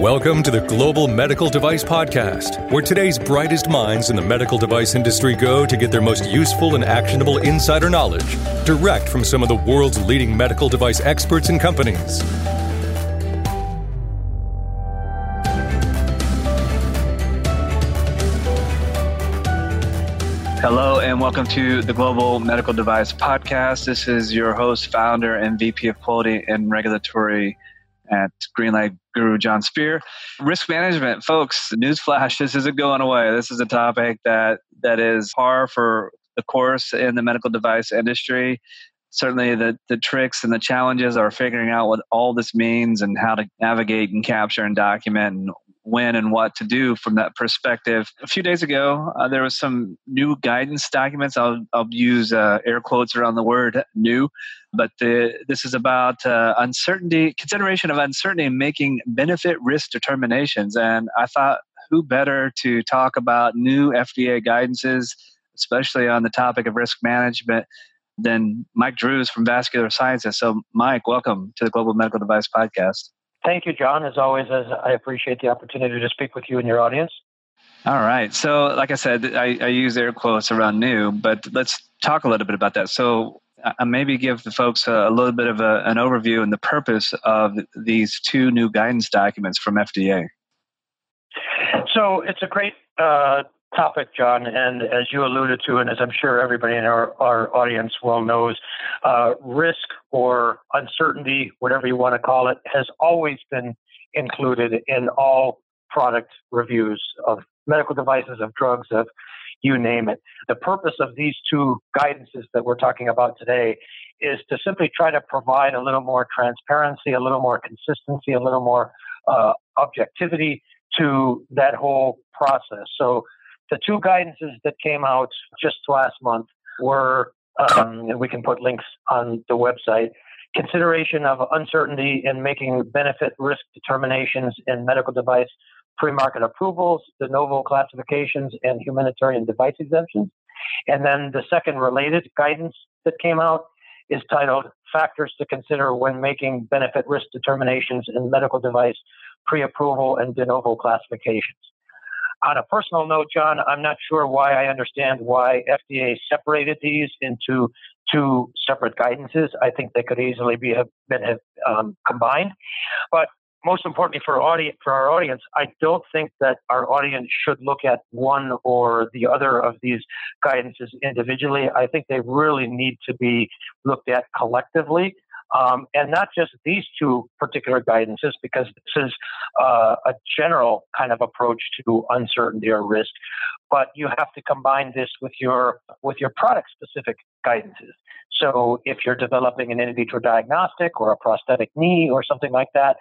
Welcome to the Global Medical Device Podcast, where today's brightest minds in the medical device industry go to get their most useful and actionable insider knowledge direct from some of the world's leading medical device experts and companies. Hello, and welcome to the Global Medical Device Podcast. This is your host, founder, and VP of Quality and Regulatory at Greenlight Guru Jon Speer. Risk management, folks, newsflash, this isn't going away. This is a topic that that is par for the course in the medical device industry. Certainly, the, the tricks and the challenges are figuring out what all this means and how to navigate and capture and document and when and what to do from that perspective. A few days ago, uh, there was some new guidance documents. I'll, I'll use uh, air quotes around the word new, but the, this is about uh, uncertainty, consideration of uncertainty in making benefit risk determinations. And I thought, who better to talk about new FDA guidances, especially on the topic of risk management, than Mike Drues from Vascular Sciences. So, Mike, welcome to the Global Medical Device Podcast. Thank you, Jon. As always, as I appreciate the opportunity to speak with you and your audience. All right. So, like I said, I, I use air quotes around new, but let's talk a little bit about that. So, uh, maybe give the folks a, a little bit of a, an overview and the purpose of these two new guidance documents from FDA. So, it's a great uh, topic, Jon, and as you alluded to, and as I'm sure everybody in our, our audience well knows, uh, risk or uncertainty, whatever you want to call it, has always been included in all product reviews of medical devices, of drugs, of you name it. The purpose of these two guidances that we're talking about today is to simply try to provide a little more transparency, a little more consistency, a little more uh, objectivity to that whole process. So the two guidances that came out just last month were, um, and we can put links on the website, consideration of uncertainty in making benefit risk determinations in medical device pre-market approvals, de novo classifications, and humanitarian device exemptions. And then the second related guidance that came out is titled Factors to Consider When Making Benefit Risk Determinations in Medical Device Pre-Approval and De Novo Classifications. On a personal note, Jon, I'm not sure why I understand why FDA separated these into two separate guidances. I think they could easily be have been have, um, combined. But most importantly for, audience, for our audience, I don't think that our audience should look at one or the other of these guidances individually. I think they really need to be looked at collectively um, and not just these two particular guidances, because this is uh, a general kind of approach to uncertainty or risk, but you have to combine this with your with your product specific guidances. So if you're developing an in vitro diagnostic or a prosthetic knee or something like that,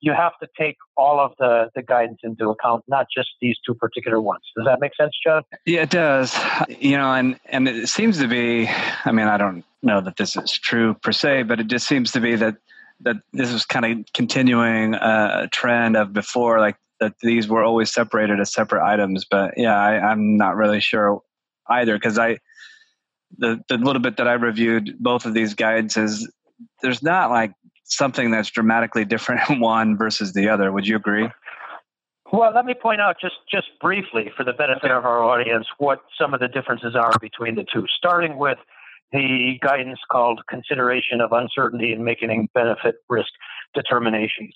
you have to take all of the, the guidance into account, not just these two particular ones. Does that make sense, Jon? Yeah, it does. You know, and, and it seems to be, I mean, I don't know that this is true per se, but it just seems to be that that this is kind of continuing uh, a trend of before, like that these were always separated as separate items. But yeah, I, I'm not really sure either because I the the little bit that I reviewed both of these guides is there's not like something that's dramatically different one versus the other. Would you agree? Well, let me point out just just briefly for the benefit of our audience what some of the differences are between the two. Starting with the guidance called consideration of uncertainty in making benefit risk determinations.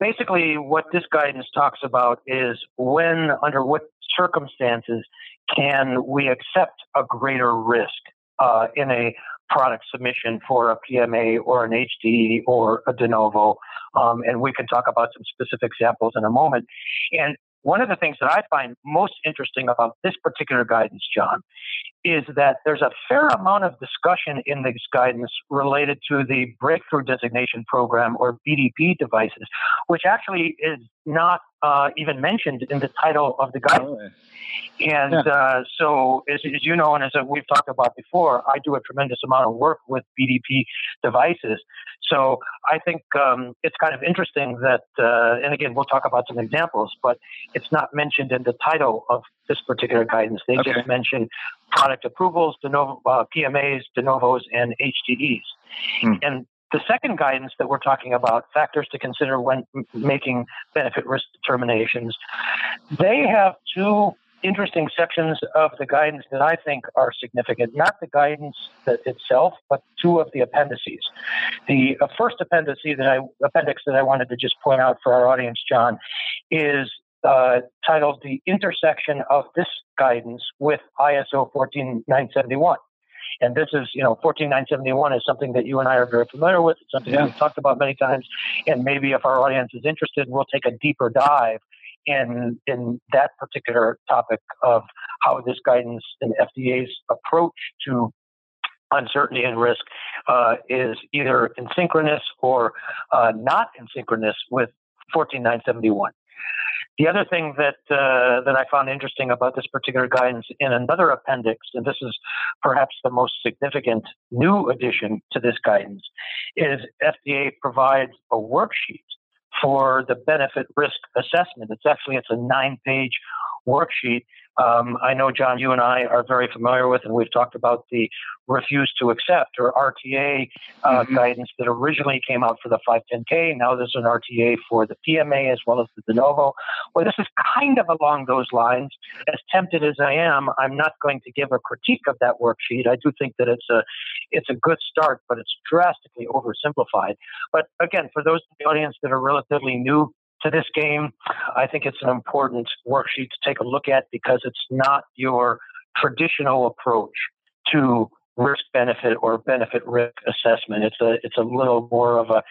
Basically, what this guidance talks about is when, under what circumstances, can we accept a greater risk uh, in a product submission for a PMA or an HDE or a de novo. Um, and we can talk about some specific examples in a moment. And one of the things that I find most interesting about this particular guidance, Jon, is that there's a fair amount of discussion in this guidance related to the Breakthrough Designation Program or BDP devices, which actually is not uh, even mentioned in the title of the guidance. And yeah. uh, so, as, as, you know, and as we've talked about before, I do a tremendous amount of work with BDP devices. So I think um, it's kind of interesting that, uh, and again, we'll talk about some examples, but it's not mentioned in the title of this particular guidance. They okay. just mention product approvals, de novo, uh, PMAs, de novos, and HDEs. Hmm. And The second guidance that we're talking about, factors to consider when making benefit risk determinations, they have two interesting sections of the guidance that I think are significant. Not the guidance that itself, but two of the appendices. The uh, first appendix that I appendix that I wanted to just point out for our audience, Jon, is uh, titled "The Intersection of This Guidance with ISO 14971." And this is, you know, 14971 is something that you and I are very familiar with. It's something yeah. we've talked about many times. And maybe if our audience is interested, we'll take a deeper dive in in that particular topic of how this guidance and FDA's approach to uncertainty and risk uh, is either in synchronous or uh, not in synchronous with 14971. The other thing that uh, that I found interesting about this particular guidance in another appendix, and this is perhaps the most significant new addition to this guidance, is FDA provides a worksheet for the benefit risk assessment. It's actually it's a nine page worksheet um, I know, Jon, you and I are very familiar with, and we've talked about the refuse to accept or RTA uh, mm-hmm. guidance that originally came out for the 510K. Now there's an RTA for the PMA as well as the de novo. Well, this is kind of along those lines. As tempted as I am, I'm not going to give a critique of that worksheet. I do think that it's a it's a good start, but it's drastically oversimplified. But again, for those in the audience that are relatively new to this game. I think it's an important worksheet to take a look at because it's not your traditional approach to risk benefit or benefit risk assessment. It's a it's a little more of a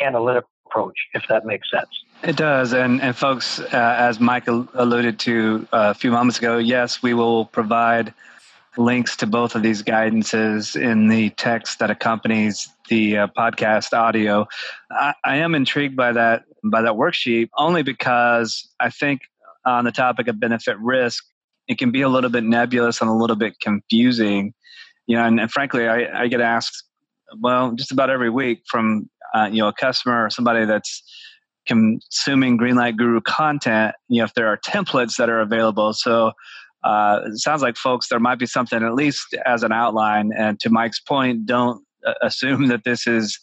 analytic approach, if that makes sense. It does, and and folks, uh, as Mike alluded to uh, a few moments ago, yes, we will provide links to both of these guidances in the text that accompanies the uh, podcast audio. I, I, am intrigued by that by that worksheet only because I think on the topic of benefit risk, it can be a little bit nebulous and a little bit confusing. You know, and, and frankly, I, I, get asked well just about every week from uh, you know a customer or somebody that's consuming Greenlight Guru content. You know, if there are templates that are available, so uh, it sounds like folks there might be something at least as an outline and to mike's point don't uh, assume that this is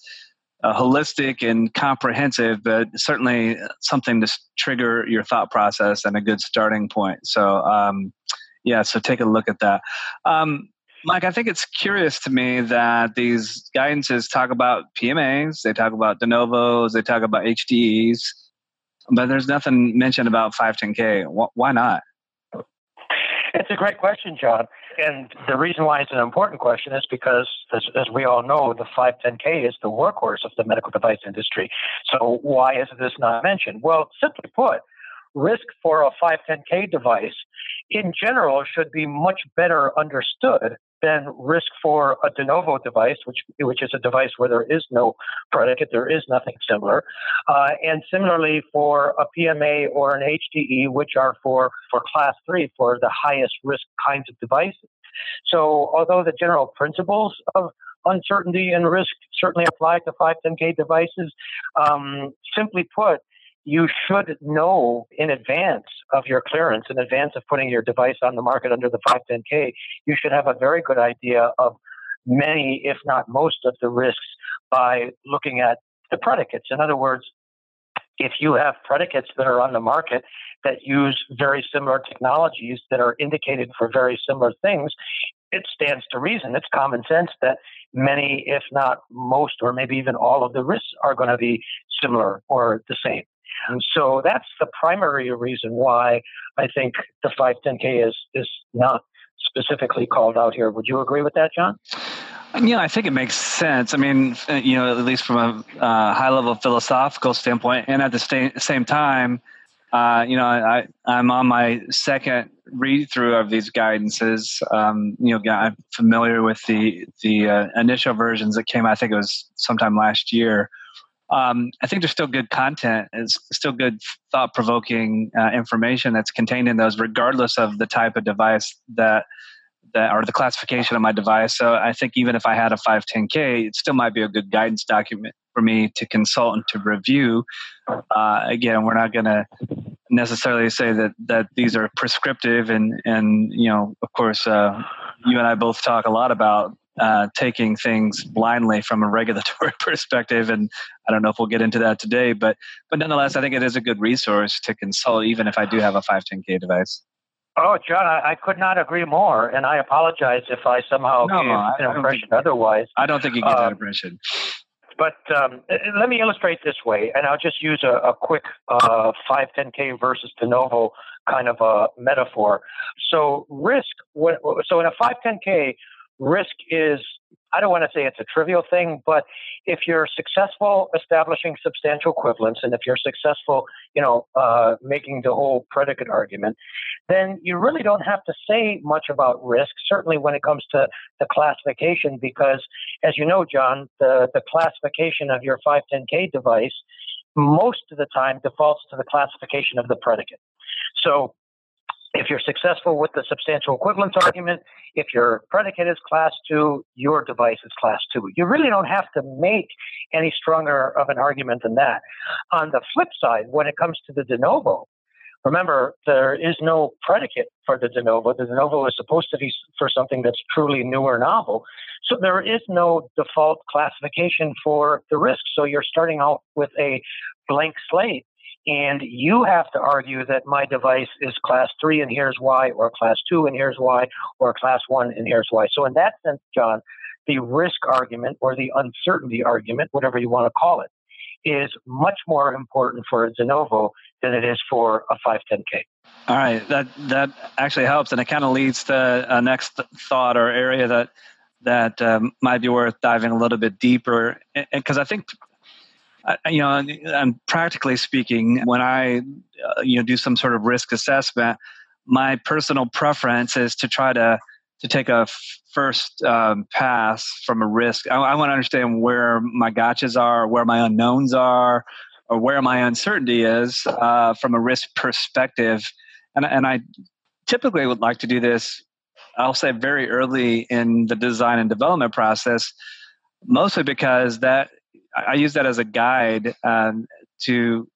uh, holistic and comprehensive but certainly something to trigger your thought process and a good starting point. So um, yeah so take a look at that. Um, mike i think it's curious to me that these guidances talk about pmas they talk about de novos they talk about hdes but there's nothing mentioned about 510k why not it's a great question, Jon. And the reason why it's an important question is because, as, as, we all know, the 510K is the workhorse of the medical device industry. So, why is this not mentioned? Well, simply put, risk for a 510K device in general should be much better understood than risk for a de novo device, which which is a device where there is no predicate, there is nothing similar, uh, and similarly for a PMA or an HDE, which are for for class three for the highest risk kinds of devices. So, although the general principles of uncertainty and risk certainly apply to 510K devices, um, simply put, you should know in advance of your clearance, in advance of putting your device on the market under the 510K, you should have a very good idea of many, if not most, of the risks by looking at the predicates. In other words, if you have predicates that are on the market that use very similar technologies that are indicated for very similar things, it stands to reason. It's common sense that many, if not most, or maybe even all of the risks are going to be similar or the same. And so that's the primary reason why I think the 510K is, is not specifically called out here. Would you agree with that, Jon? Yeah, I think it makes sense. I mean, uh, you know, at least from a uh, high level philosophical standpoint, and at the same time, uh, you know, I, I'm on my second read through of these guidances. Um, you know, I'm familiar with the the uh, initial versions that came. I think it was sometime last year um, I think there's still good content. It's still good thought provoking uh, information that's contained in those, regardless of the type of device that that or the classification of my device. So I think even if I had a 510K, it still might be a good guidance document for me to consult and to review. Uh, again, we're not going to necessarily say that that these are prescriptive, and and you know, of course, uh, you and I both talk a lot about uh, taking things blindly from a regulatory perspective. And I don't know if we'll get into that today, but but nonetheless, I think it is a good resource to consult, even if I do have a 510k device. Oh, Jon, I, I could not agree more, and I apologize if I somehow no, gave an impression think, otherwise. I don't think you get that um, impression. But um, let me illustrate this way, and I'll just use a, a quick uh, 510K versus de novo kind of a metaphor. So risk, so in a 510K, risk is I don't want to say it's a trivial thing, but if you're successful establishing substantial equivalence, and if you're successful, you know, uh, making the whole predicate argument, then you really don't have to say much about risk. Certainly, when it comes to the classification, because as you know, Jon, the the classification of your 510K device most of the time defaults to the classification of the predicate. So if you're successful with the substantial equivalence argument, if your predicate is class two, your device is class two. You really don't have to make any stronger of an argument than that. On the flip side, when it comes to the de novo, remember there is no predicate for the de novo. The de novo is supposed to be for something that's truly new or novel. So there is no default classification for the risk. So you're starting out with a blank slate and you have to argue that my device is class three and here's why, or class two and here's why, or class one and here's why. So, in that sense, Jon, the risk argument or the uncertainty argument, whatever you want to call it, is much more important for a de novo than it is for a 510K. All right, that that actually helps, and it kind of leads to a next thought or area that that um, might be worth diving a little bit deeper, because I think you know, and practically speaking, when I, uh, you know, do some sort of risk assessment, my personal preference is to try to to take a f- first um, pass from a risk. I, I want to understand where my gotchas are, where my unknowns are, or where my uncertainty is uh, from a risk perspective. And, and I typically would like to do this, I'll say, very early in the design and development process, mostly because that I use that as a guide um, to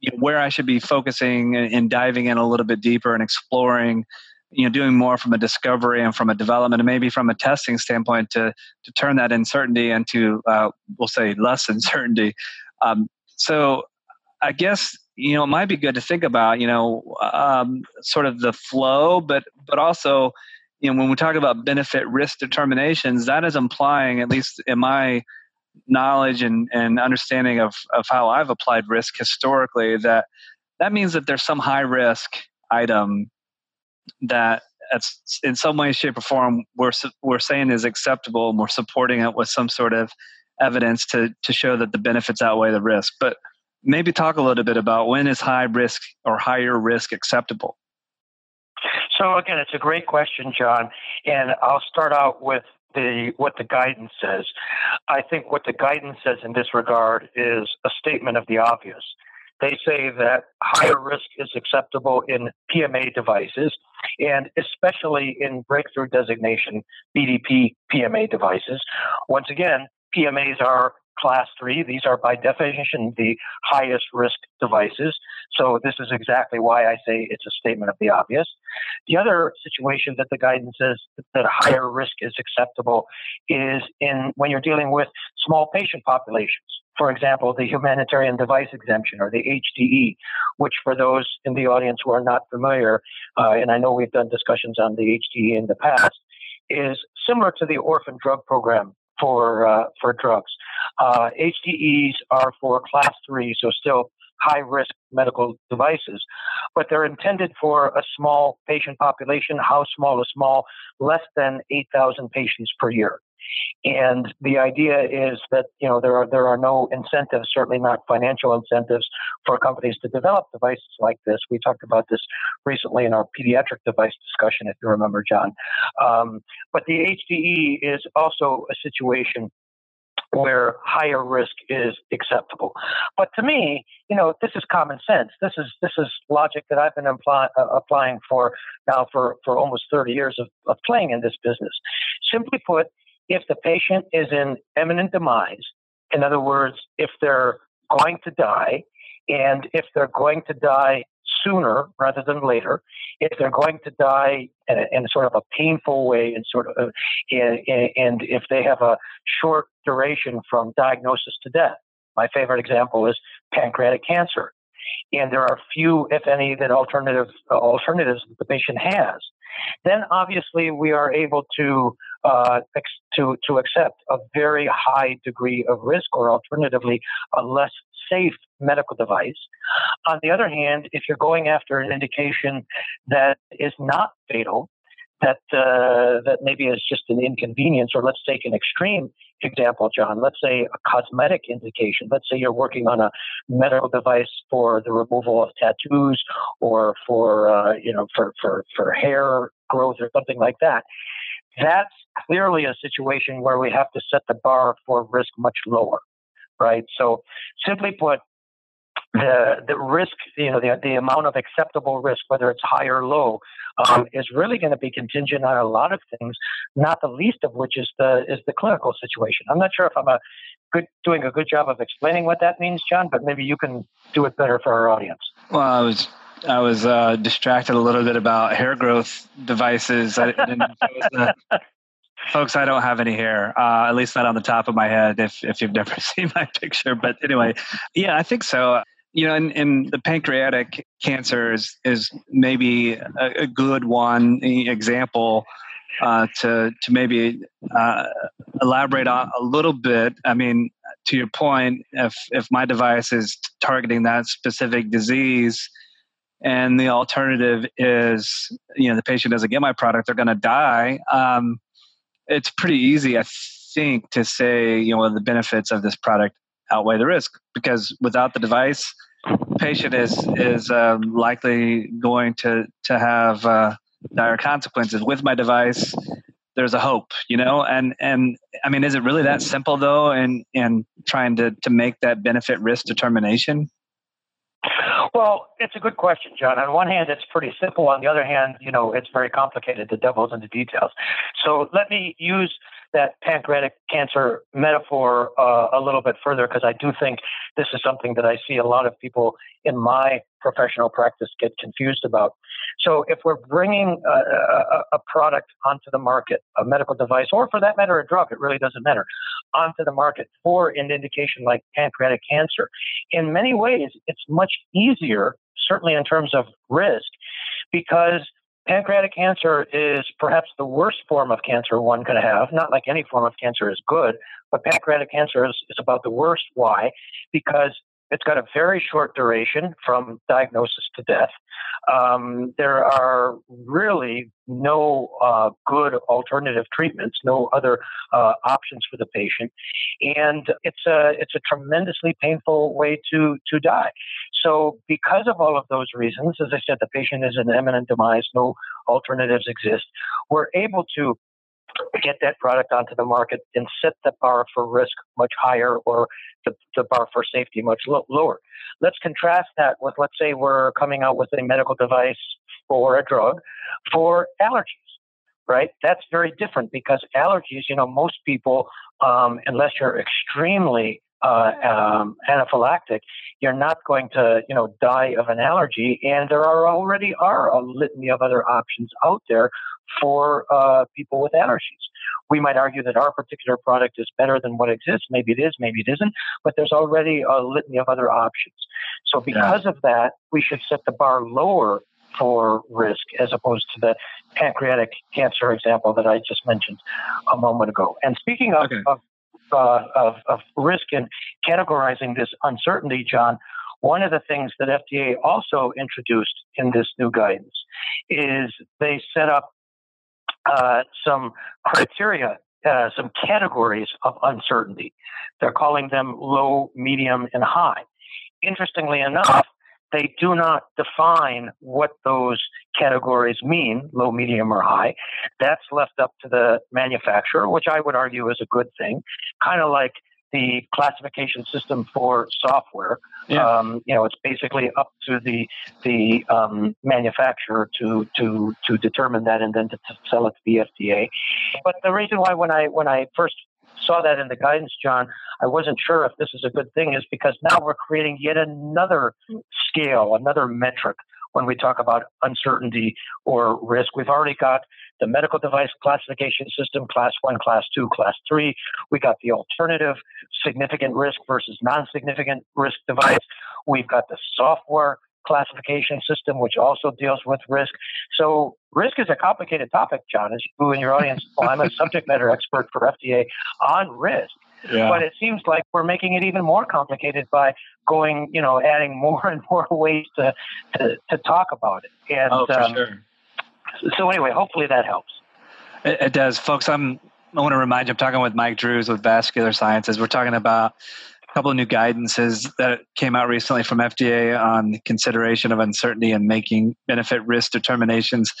you know, where I should be focusing and, diving in a little bit deeper and exploring, you know, doing more from a discovery and from a development and maybe from a testing standpoint to to turn that uncertainty into, uh, we'll say, less uncertainty. Um, so, I guess you know it might be good to think about, you know, um, sort of the flow, but but also, you know, when we talk about benefit risk determinations, that is implying, at least in my knowledge and, and understanding of, of how I've applied risk historically, that that means that there's some high risk item that in some way, shape, or form we're we're saying is acceptable, and we're supporting it with some sort of evidence to to show that the benefits outweigh the risk. But maybe talk a little bit about when is high risk or higher risk acceptable. So again, it's a great question, Jon, and I'll start out with the what the guidance says. I think what the guidance says in this regard is a statement of the obvious. They say that higher risk is acceptable in PMA devices and especially in breakthrough designation BDP PMA devices. Once again, PMAs are class three. These are by definition the highest risk devices. So this is exactly why I say it's a statement of the obvious. The other situation that the guidance says that higher risk is acceptable is in when you're dealing with small patient populations. For example, the humanitarian device exemption or the HDE, which for those in the audience who are not familiar, uh, and I know we've done discussions on the HDE in the past, is similar to the orphan drug program for uh, for drugs. Uh, HDEs are for class three, so still high risk medical devices, but they're intended for a small patient population. How small is small? Less than 8,000 patients per year. And the idea is that you know there are there are no incentives, certainly not financial incentives, for companies to develop devices like this. We talked about this recently in our pediatric device discussion, if you remember, Jon. Um, but the HDE is also a situation where higher risk is acceptable. But to me, you know, this is common sense. This is this is logic that I've been imply, uh, applying for now for for almost 30 years of, of playing in this business. Simply put, if the patient is in imminent demise, in other words, if they're going to die, and if they're going to die sooner rather than later, if they're going to die in, a, in sort of a painful way, and sort of, uh, and if they have a short duration from diagnosis to death. My favorite example is pancreatic cancer, and there are few, if any, that alternative uh, alternatives that the patient has. Then obviously we are able to uh, to to accept a very high degree of risk, or alternatively, a less safe medical device. On the other hand, if you're going after an indication that is not fatal, that uh, that maybe is just an inconvenience, or let's take an extreme example, Jon. Let's say a cosmetic indication. Let's say you're working on a medical device for the removal of tattoos, or for uh, you know for, for for hair growth or something like that. That's clearly a situation where we have to set the bar for risk much lower right? So, simply put, the the risk, you know, the the amount of acceptable risk, whether it's high or low, um, is really going to be contingent on a lot of things. Not the least of which is the is the clinical situation. I'm not sure if I'm a good doing a good job of explaining what that means, Jon, but maybe you can do it better for our audience. Well, I was I was uh, distracted a little bit about hair growth devices. I didn't folks i don't have any hair uh, at least not on the top of my head if, if you've never seen my picture but anyway yeah i think so. You know and, in the pancreatic cancer is, is maybe a, a good one example uh, to to maybe uh, elaborate on a little bit. I mean to your point if if my device is targeting that specific disease and the alternative is you know the patient doesn't get my product they're going to die um, it's pretty easy, I think, to say you know the benefits of this product outweigh the risk because without the device, the patient is is um, likely going to to have uh, dire consequences. With my device, there's a hope, you know, and and I mean, is it really that simple though? And and trying to to make that benefit risk determination. Well, it's a good question, Jon. On one hand, it's pretty simple. On the other hand, you know, it's very complicated. The devil's in the details. So let me use that pancreatic cancer metaphor uh, a little bit further because I do think this is something that I see a lot of people in my professional practice get confused about. So, if we're bringing a, a, a, product onto the market, a medical device, or for that matter, a drug, it really doesn't matter, onto the market for an indication like pancreatic cancer, in many ways, it's much easier, certainly in terms of risk, because pancreatic cancer is perhaps the worst form of cancer one could have. Not like any form of cancer is good, but pancreatic cancer is, is about the worst. Why? Because it's got a very short duration from diagnosis to death. Um, there are really no uh, good alternative treatments, no other uh, options for the patient, and it's a it's a tremendously painful way to to die. So, because of all of those reasons, as I said, the patient is an imminent demise. No alternatives exist. We're able to get that product onto the market and set the bar for risk much higher or the, the bar for safety much lo- lower. Let's contrast that with, let's say, we're coming out with a medical device or a drug for allergies. Right, that's very different because allergies. You know, most people, um, unless you're extremely uh, um, anaphylactic, you're not going to, you know, die of an allergy. And there are already are a litany of other options out there for uh, people with allergies. We might argue that our particular product is better than what exists. Maybe it is, maybe it isn't, but there's already a litany of other options. So because yeah. of that, we should set the bar lower for risk as opposed to the pancreatic cancer example that I just mentioned a moment ago. And speaking of, okay. of uh, of, of risk and categorizing this uncertainty, Jon, one of the things that FDA also introduced in this new guidance is they set up uh, some criteria, uh, some categories of uncertainty. They're calling them low, medium, and high. Interestingly enough, they do not define what those categories mean, low, medium, or high. That's left up to the manufacturer, which I would argue is a good thing. Kind of like the classification system for software. Yeah. Um, you know, it's basically up to the the um, manufacturer to to to determine that and then to, to sell it to the FDA. But the reason why when I when I first saw that in the guidance, Jon, I wasn't sure if this is a good thing, is because now we're creating yet another scale, another metric when we talk about uncertainty or risk. We've already got the medical device classification system, class one, class two, class three. We got the alternative significant risk versus non significant risk device. We've got the software classification system, which also deals with risk. So, risk is a complicated topic, Jon, as you and your audience. well, I'm a subject matter expert for FDA on risk. Yeah. But it seems like we're making it even more complicated by going, you know, adding more and more ways to to, to talk about it. And oh, for um, sure. So anyway, hopefully that helps. It, it does, folks. I'm. I want to remind you, I'm talking with Mike Drues with Vascular Sciences. We're talking about couple of new guidances that came out recently from FDA on consideration of uncertainty and making benefit risk determinations.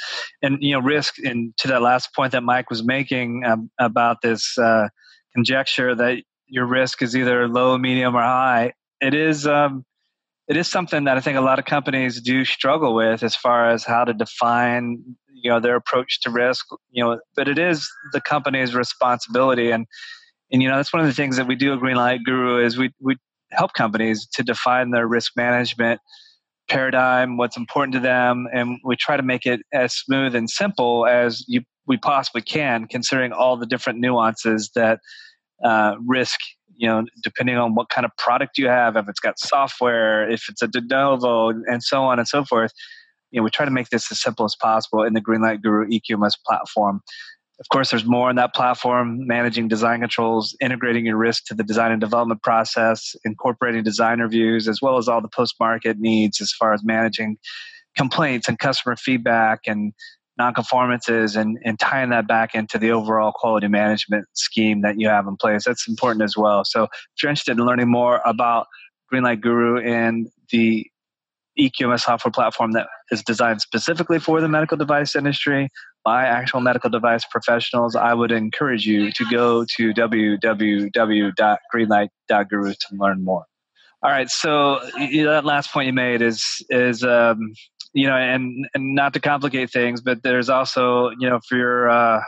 And you know, risk. And to that last point that Mike was making um, about this uh, conjecture that your risk is either low, medium, or high. It is. Um, it is something that I think a lot of companies do struggle with as far as how to define you know their approach to risk you know but it is the company's responsibility and and you know that's one of the things that we do at greenlight guru is we we help companies to define their risk management paradigm what's important to them and we try to make it as smooth and simple as you we possibly can considering all the different nuances that uh, risk you know depending on what kind of product you have if it's got software if it's a de novo and so on and so forth you know, we try to make this as simple as possible in the Greenlight Guru EQMS platform. Of course, there's more on that platform, managing design controls, integrating your risk to the design and development process, incorporating design reviews, as well as all the post-market needs as far as managing complaints and customer feedback and nonconformances and, and tying that back into the overall quality management scheme that you have in place. That's important as well. So if you're interested in learning more about Greenlight Guru and the EQMS software platform that is designed specifically for the medical device industry by actual medical device professionals, I would encourage you to go to www.greenlight.guru to learn more. All right, so that last point you made is is um, you know, and and not to complicate things, but there's also you know for your uh,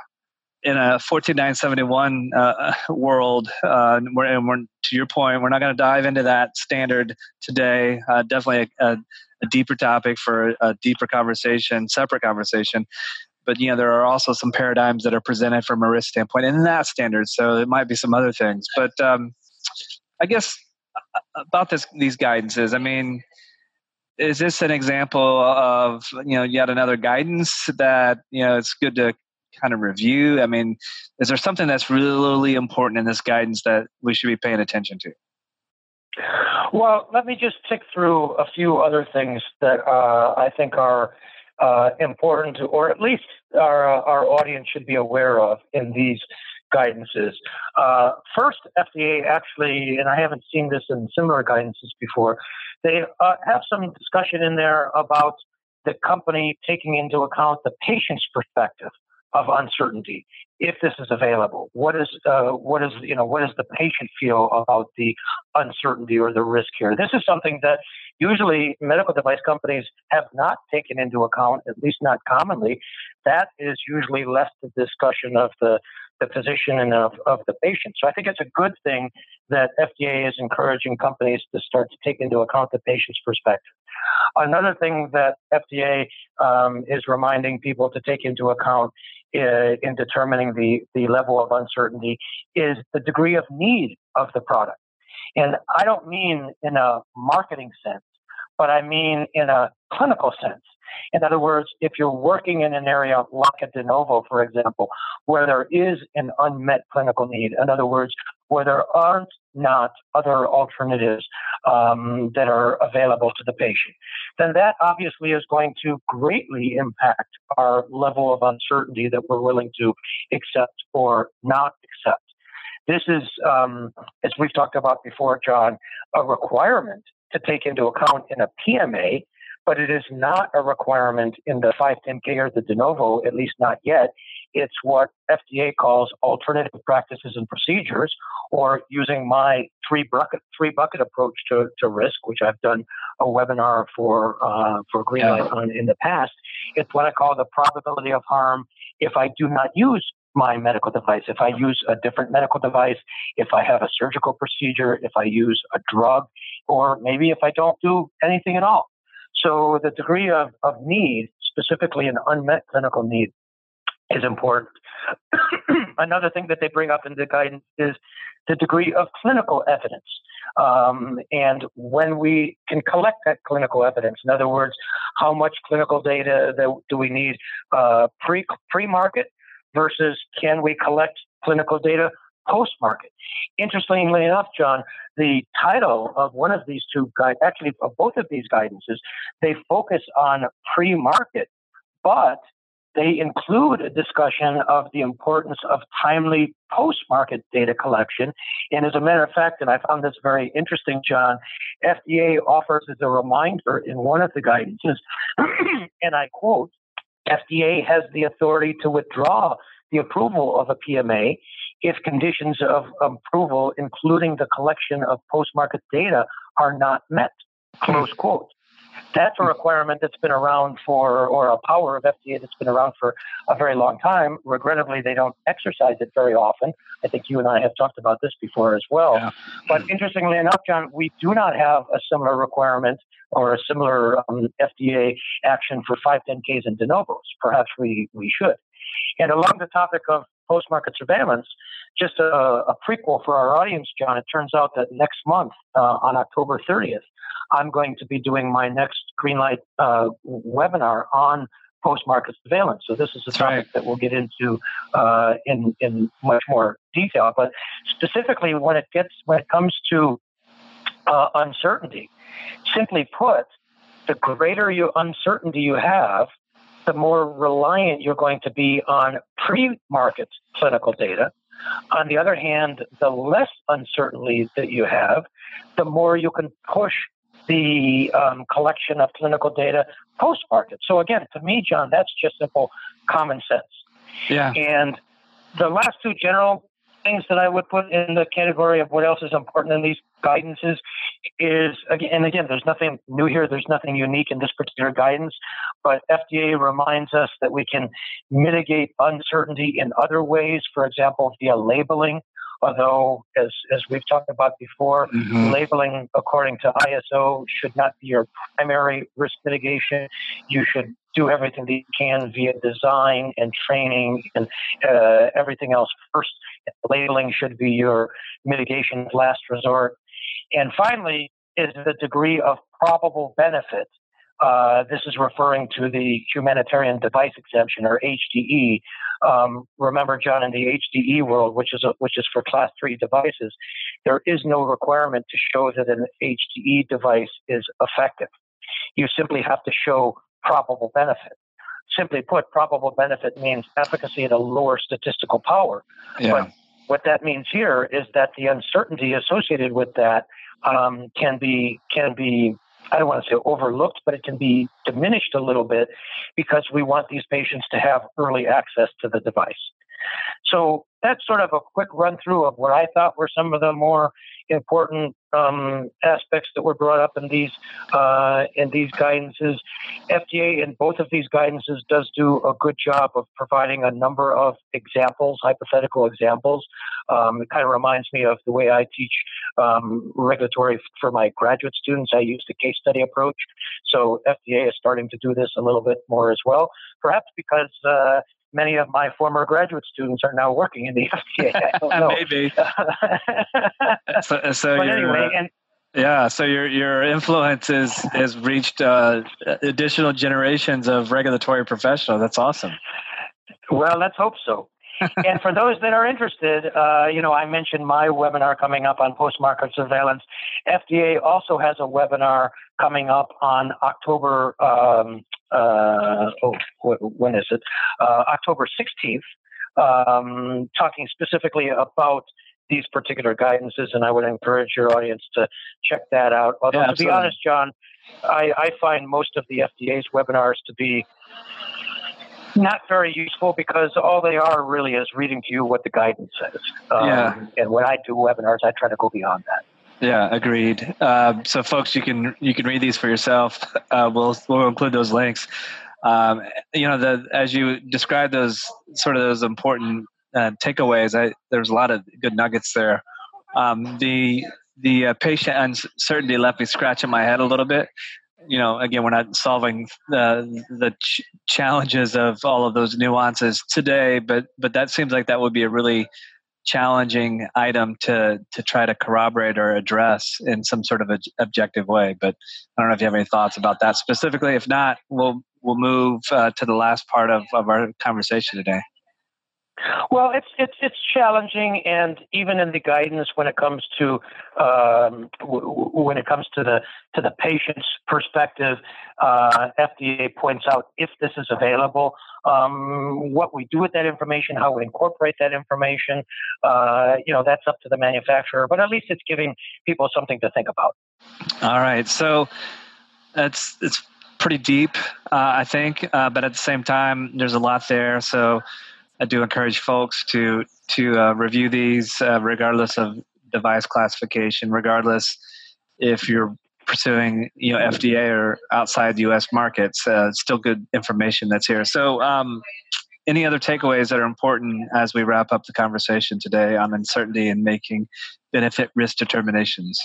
in a 14971 uh, world, uh, we're, and we're, to your point, we're not going to dive into that standard today. Uh, definitely a, a, a, deeper topic for a deeper conversation, separate conversation. But you know, there are also some paradigms that are presented from a risk standpoint in that standard. So it might be some other things. But um, I guess about this, these guidances. I mean, is this an example of you know yet another guidance that you know it's good to kind of review? I mean, is there something that's really important in this guidance that we should be paying attention to? Well, let me just tick through a few other things that uh, I think are uh, important, or at least our, uh, our audience should be aware of in these guidances. Uh, first, FDA actually, and I haven't seen this in similar guidances before, they uh, have some discussion in there about the company taking into account the patient's perspective of uncertainty. If this is available what is uh, what is you know what does the patient feel about the uncertainty or the risk here? This is something that usually medical device companies have not taken into account at least not commonly. That is usually left to discussion of the the physician and of, of the patient so i think it's a good thing that fda is encouraging companies to start to take into account the patient's perspective Another thing that FDA um, is reminding people to take into account uh, in determining the, the level of uncertainty is the degree of need of the product. And I don't mean in a marketing sense, but I mean in a clinical sense. In other words, if you're working in an area like a de novo, for example, where there is an unmet clinical need, in other words, where there aren't not other alternatives um, that are available to the patient, then that obviously is going to greatly impact our level of uncertainty that we're willing to accept or not accept. This is, um, as we've talked about before, Jon, a requirement to take into account in a PMA but it is not a requirement in the 510K or the de novo, at least not yet. It's what FDA calls alternative practices and procedures, or using my three bucket three bucket approach to, to risk, which I've done a webinar for uh, for Greenlight on in the past. It's what I call the probability of harm if I do not use my medical device. If I use a different medical device, if I have a surgical procedure, if I use a drug, or maybe if I don't do anything at all. So the degree of, of need, specifically an unmet clinical need, is important. Another thing that they bring up in the guidance is the degree of clinical evidence. Um, and when we can collect that clinical evidence, in other words, how much clinical data that, do we need uh, pre pre market versus can we collect clinical data post market? Interestingly enough, Jon, the title of one of these two actually of both of these guidances, they focus on pre market, but they include a discussion of the importance of timely post market data collection. And as a matter of fact, and I found this very interesting, Jon, FDA offers as a reminder in one of the guidances, and I quote, FDA has the authority to withdraw the approval of a PMA if conditions of approval, including the collection of post market data, are not met. Close hmm. quote. That's a requirement that's been around for, or a power of FDA that's been around for a very long time. Regrettably, they don't exercise it very often. I think you and I have talked about this before as well. Yeah. But hmm. interestingly enough, Jon, we do not have a similar requirement or a similar um, FDA action for 510Ks and de novos. Perhaps we, we should. And along the topic of post market surveillance, just a, a, prequel for our audience, Jon, it turns out that next month, uh, on October 30th, I'm going to be doing my next Greenlight uh, webinar on post-market surveillance. So this is a topic right. that we'll get into uh, in in much more detail. But specifically, when it gets when it comes to uh, uncertainty, simply put, the greater your uncertainty you have, the more reliant you're going to be on pre-market clinical data. On the other hand, the less uncertainty that you have, the more you can push the um, collection of clinical data post market. So, again, to me, Jon, that's just simple common sense. Yeah. And the last two general things that I would put in the category of what else is important in these guidances is, and again, there's nothing new here, there's nothing unique in this particular guidance, but FDA reminds us that we can mitigate uncertainty in other ways, for example, via labeling although, as, as we've talked about before, mm-hmm. labeling according to ISO should not be your primary risk mitigation. You should do everything that you can via design and training and uh, everything else first. Labeling should be your mitigation last resort. And finally, is the degree of probable benefit uh, this is referring to the humanitarian device exemption or HDE. Um, remember, Jon, in the HDE world, which is a, which is for class three devices, there is no requirement to show that an HDE device is effective. You simply have to show probable benefit. Simply put, probable benefit means efficacy at a lower statistical power. Yeah. But what that means here is that the uncertainty associated with that um, can be can be I don't want to say overlooked, but it can be diminished a little bit because we want these patients to have early access to the device. So that's sort of a quick run through of what I thought were some of the more important um, aspects that were brought up in these uh, in these guidances. FDA in both of these guidances does do a good job of providing a number of examples, hypothetical examples. Um, it kind of reminds me of the way I teach um, regulatory for my graduate students. I use the case study approach. So FDA is starting to do this a little bit more as well, perhaps because uh, many of my former graduate students are now working in the FDA. Maybe. so, so but anyway, uh, and, yeah, so your your influence is, has reached uh, additional generations of regulatory professionals. That's awesome. Well, let's hope so. And for those that are interested, uh, you know, I mentioned my webinar coming up on post-market surveillance. FDA also has a webinar coming up on October. Um, uh, oh, when is it? Uh, October 16th, um, talking specifically about these particular guidances, and I would encourage your audience to check that out. Although, yeah, to be honest, Jon, I, I find most of the FDA's webinars to be not very useful because all they are really is reading to you what the guidance says. Um, yeah. And when I do webinars, I try to go beyond that. Yeah, agreed. Uh, so, folks, you can you can read these for yourself. Uh, we'll we'll include those links. Um, you know, the as you describe those sort of those important uh, takeaways, I, there's a lot of good nuggets there. Um, the the uh, patient uncertainty left me scratching my head a little bit you know, again, we're not solving the the ch- challenges of all of those nuances today, but but that seems like that would be a really challenging item to to try to corroborate or address in some sort of a, objective way. But I don't know if you have any thoughts about that specifically. If not, we'll we'll move uh, to the last part of, of our conversation today. Well, it's it's it's challenging, and even in the guidance when it comes to um, w- when it comes to the to the patient's perspective, uh, FDA points out if this is available, um, what we do with that information, how we incorporate that information, uh, you know, that's up to the manufacturer. But at least it's giving people something to think about. All right, so that's it's pretty deep, uh, I think, uh, but at the same time, there's a lot there. So I do encourage folks to to uh, review these, uh, regardless of device classification, regardless if you're pursuing you know FDA or outside U.S. markets. Uh, still good information that's here. So, um, any other takeaways that are important as we wrap up the conversation today on uncertainty and making benefit risk determinations?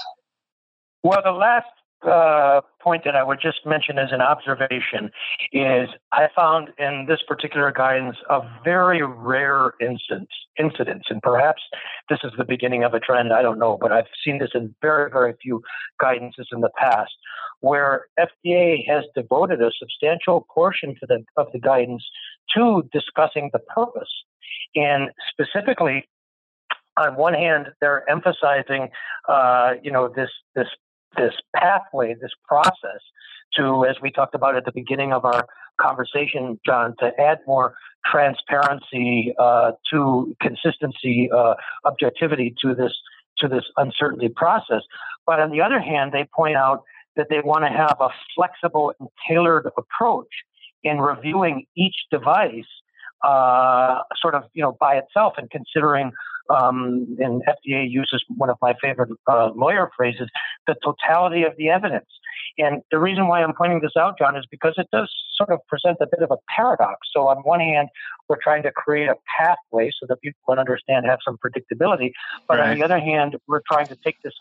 Well, the last uh, point that I would just mention as an observation is I found in this particular guidance a very rare instance, incidents, and perhaps this is the beginning of a trend. I don't know, but I've seen this in very, very few guidances in the past, where FDA has devoted a substantial portion to the of the guidance to discussing the purpose, and specifically on one hand, they're emphasizing, uh, you know, this this this pathway, this process to, as we talked about at the beginning of our conversation, Jon, to add more transparency, uh, to consistency, uh, objectivity to this to this uncertainty process. But on the other hand, they point out that they want to have a flexible and tailored approach in reviewing each device, uh, sort of you know by itself and considering um, and FDA uses one of my favorite uh, lawyer phrases, the totality of the evidence. And the reason why I'm pointing this out, Jon, is because it does sort of present a bit of a paradox. So on one hand, we're trying to create a pathway so that people can understand, have some predictability. But right. on the other hand, we're trying to take this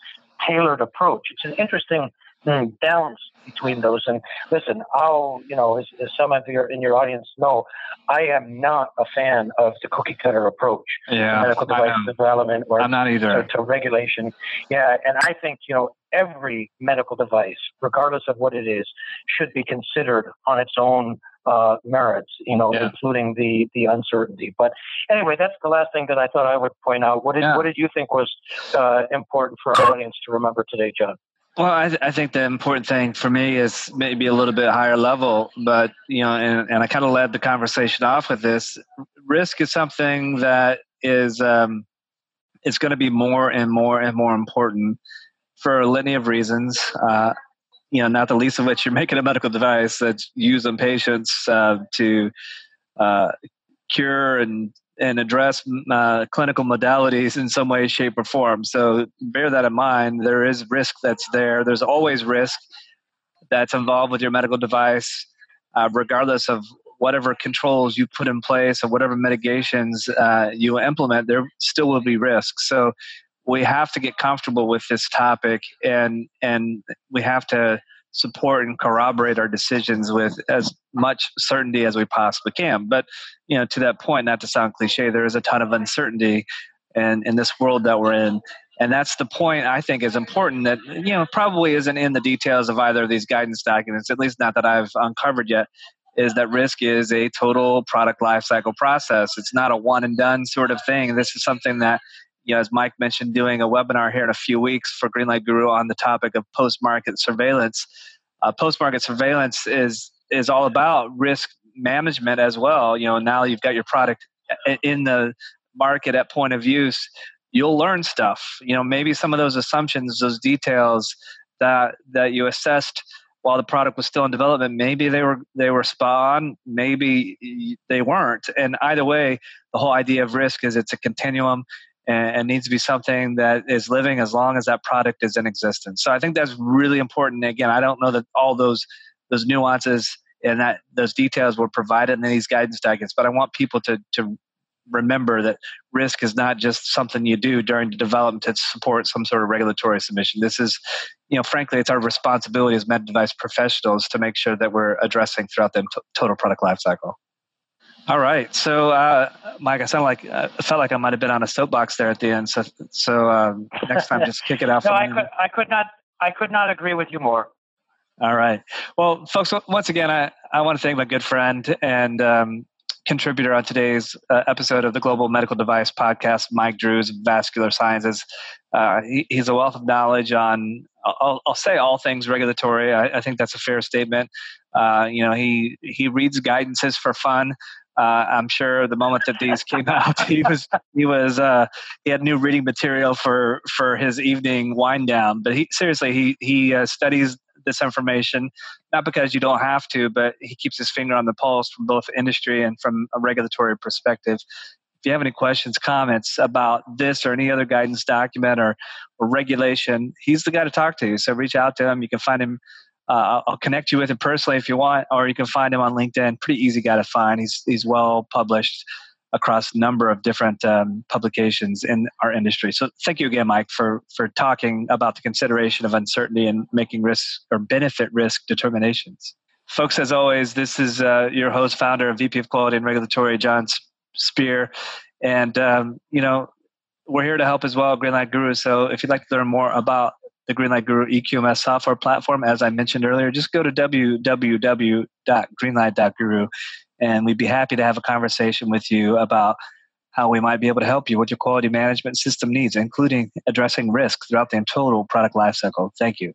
tailored approach. It's an interesting mm, balance between those. And listen, I'll, you know, as, as, some of your in your audience know, I am not a fan of the cookie cutter approach yeah, medical device development or I'm not either. To, to regulation. Yeah, and I think you know every medical device, regardless of what it is, should be considered on its own uh, merits, you know, yeah. including the the uncertainty. But anyway, that's the last thing that I thought I would point out. What did yeah. what did you think was uh, important for our audience to remember today, Jon? Well, I, th- I, think the important thing for me is maybe a little bit higher level, but you know, and, and I kind of led the conversation off with this. Risk is something that is um, it's going to be more and more and more important for a litany of reasons. Uh, you know, not the least of which you're making a medical device that's used patients uh, to uh, cure and and address uh, clinical modalities in some way, shape, or form. So bear that in mind. There is risk that's there. There's always risk that's involved with your medical device, uh, regardless of whatever controls you put in place or whatever mitigations uh, you implement. There still will be risk. So we have to get comfortable with this topic, and and we have to support and corroborate our decisions with as much certainty as we possibly can. But you know, to that point, not to sound cliche, there is a ton of uncertainty and in this world that we're in. And that's the point I think is important that, you know, probably isn't in the details of either of these guidance documents, at least not that I've uncovered yet, is that risk is a total product lifecycle process. It's not a one and done sort of thing. This is something that you know, as Mike mentioned, doing a webinar here in a few weeks for Greenlight Guru on the topic of post-market surveillance. Uh, post-market surveillance is is all about risk management as well. You know, now you've got your product in the market at point of use. You'll learn stuff. You know, maybe some of those assumptions, those details that that you assessed while the product was still in development maybe they were they were spot on maybe they weren't and either way the whole idea of risk is it's a continuum and, needs to be something that is living as long as that product is in existence. So I think that's really important. Again, I don't know that all those those nuances and that those details were provided in these guidance documents, but I want people to to remember that risk is not just something you do during the development to support some sort of regulatory submission. This is, you know, frankly, it's our responsibility as med device professionals to make sure that we're addressing throughout the total product lifecycle. All right, so uh, Mike, I sound like uh, I felt like I might have been on a soapbox there at the end. So, so um, next time, just kick it off. no, I could, I could not, I could not agree with you more. All right. Well, folks, once again, I, I want to thank my good friend and um, contributor on today's uh, episode of the Global Medical Device Podcast, Mike Drues, Vascular Sciences. Uh, he, he's a wealth of knowledge on, I'll, I'll say all things regulatory. I, I, think that's a fair statement. Uh, you know, he he reads guidances for fun. Uh, I'm sure the moment that these came out, he was he was uh, he had new reading material for for his evening wind down. But he seriously he he uh, studies this information, not because you don't have to, but he keeps his finger on the pulse from both industry and from a regulatory perspective. If you have any questions, comments about this or any other guidance document or, or regulation, he's the guy to talk to. So reach out to him. You can find him. Uh, I'll connect you with him personally if you want, or you can find him on LinkedIn. Pretty easy guy to find. He's he's well published across a number of different um, publications in our industry. So thank you again, Mike, for for talking about the consideration of uncertainty and making risk or benefit risk determinations. Folks, as always, this is uh, your host, founder, and VP of Quality and Regulatory, Jon Speer, and um, you know we're here to help as well, Greenlight Guru. So if you'd like to learn more about the Greenlight Guru EQMS software platform, as I mentioned earlier, just go to www.greenlight.guru and we'd be happy to have a conversation with you about how we might be able to help you with your quality management system needs, including addressing risk throughout the total product lifecycle. Thank you.